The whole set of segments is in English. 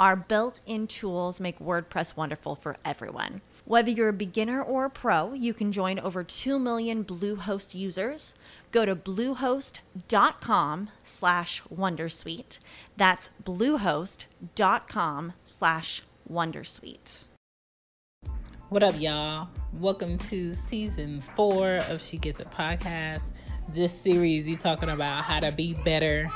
Our built in tools make WordPress wonderful for everyone. Whether you're a beginner or a pro, you can join over 2 million Bluehost users. Go to bluehost.com slash wondersuite. That's bluehost.com slash wondersuite. What up, y'all? Welcome to season four of She Gets It podcast. This series, you talking about how to be better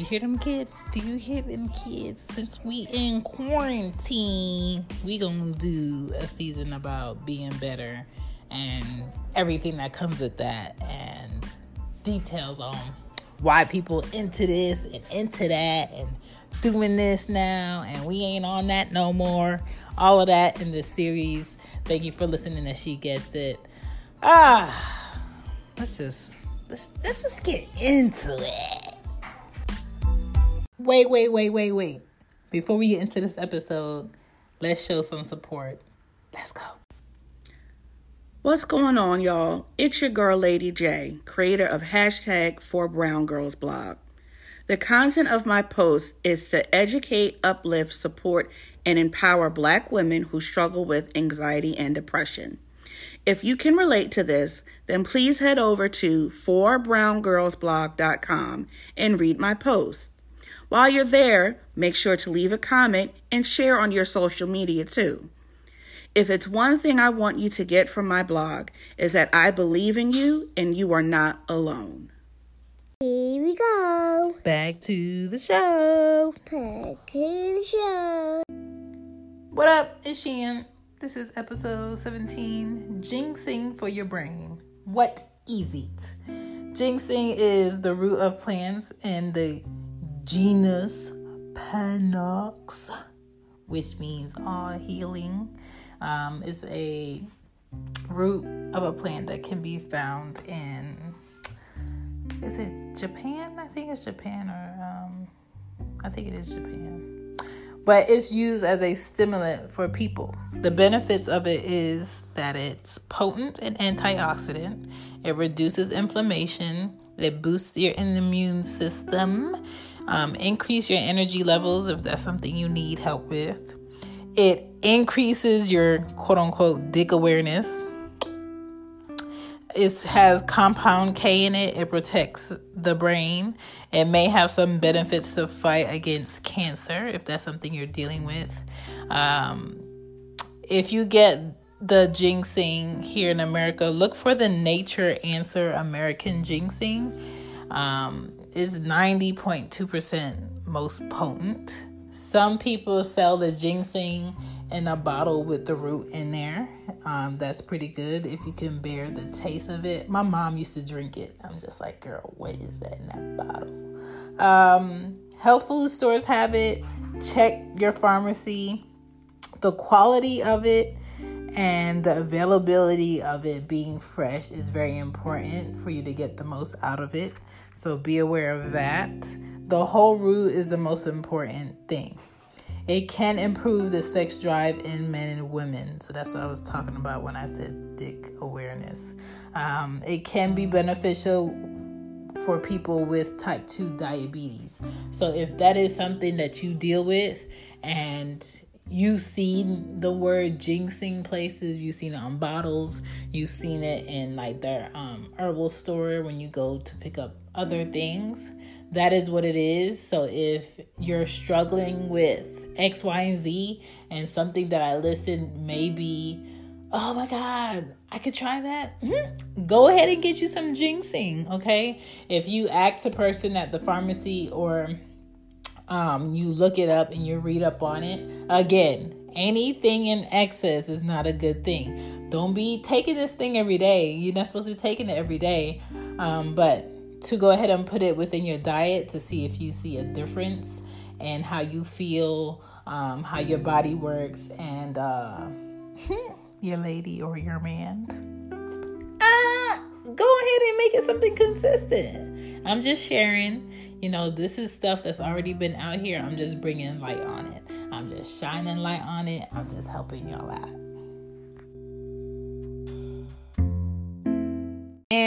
you hear them kids? Do you hear them kids? Since we in quarantine, we gonna do a season about being better and everything that comes with that and details on why people into this and into that and doing this now and we ain't on that no more. All of that in this series. Thank you for listening to She Gets It. Ah let's just let's let's just get into it. Wait, wait, wait, wait, wait. Before we get into this episode, let's show some support. Let's go. What's going on, y'all? It's your girl, Lady J, creator of hashtag For Brown Girls blog. The content of my post is to educate, uplift, support, and empower Black women who struggle with anxiety and depression. If you can relate to this, then please head over to forbrowngirlsblog.com and read my post. While you're there, make sure to leave a comment and share on your social media too. If it's one thing I want you to get from my blog, is that I believe in you and you are not alone. Here we go. Back to the show. Back to the show. What up? It's Shan. This is episode 17 Ginseng for Your Brain. What is it? Ginseng is the root of plants and the genus Panax, which means all healing. Um, is a root of a plant that can be found in is it Japan? I think it's Japan or um, I think it is Japan. But it's used as a stimulant for people. The benefits of it is that it's potent and antioxidant. It reduces inflammation. It boosts your immune system um, increase your energy levels if that's something you need help with. It increases your quote unquote dick awareness. It has compound K in it. It protects the brain. It may have some benefits to fight against cancer if that's something you're dealing with. Um, if you get the ginseng here in America, look for the Nature Answer American Ginseng. Um, is 90.2% most potent. Some people sell the ginseng in a bottle with the root in there. Um, that's pretty good if you can bear the taste of it. My mom used to drink it. I'm just like, girl, what is that in that bottle? Um, health food stores have it. Check your pharmacy. The quality of it and the availability of it being fresh is very important for you to get the most out of it. So be aware of that. The whole root is the most important thing. It can improve the sex drive in men and women. So that's what I was talking about when I said dick awareness. Um, it can be beneficial for people with type 2 diabetes. So if that is something that you deal with and You've seen the word ginseng places. You've seen it on bottles. You've seen it in like their um, herbal store when you go to pick up other things. That is what it is. So if you're struggling with X, Y, and Z, and something that I listed maybe, oh my God, I could try that. Mm-hmm. Go ahead and get you some ginseng. Okay. If you ask a person at the pharmacy or um, you look it up and you read up on it. Again, Anything in excess is not a good thing. Don't be taking this thing every day. You're not supposed to be taking it every day. Um, but to go ahead and put it within your diet to see if you see a difference and how you feel, um, how your body works, and uh, your lady or your man. Ahead and make it something consistent. I'm just sharing. You know, this is stuff that's already been out here. I'm just bringing light on it. I'm just shining light on it. I'm just helping y'all out.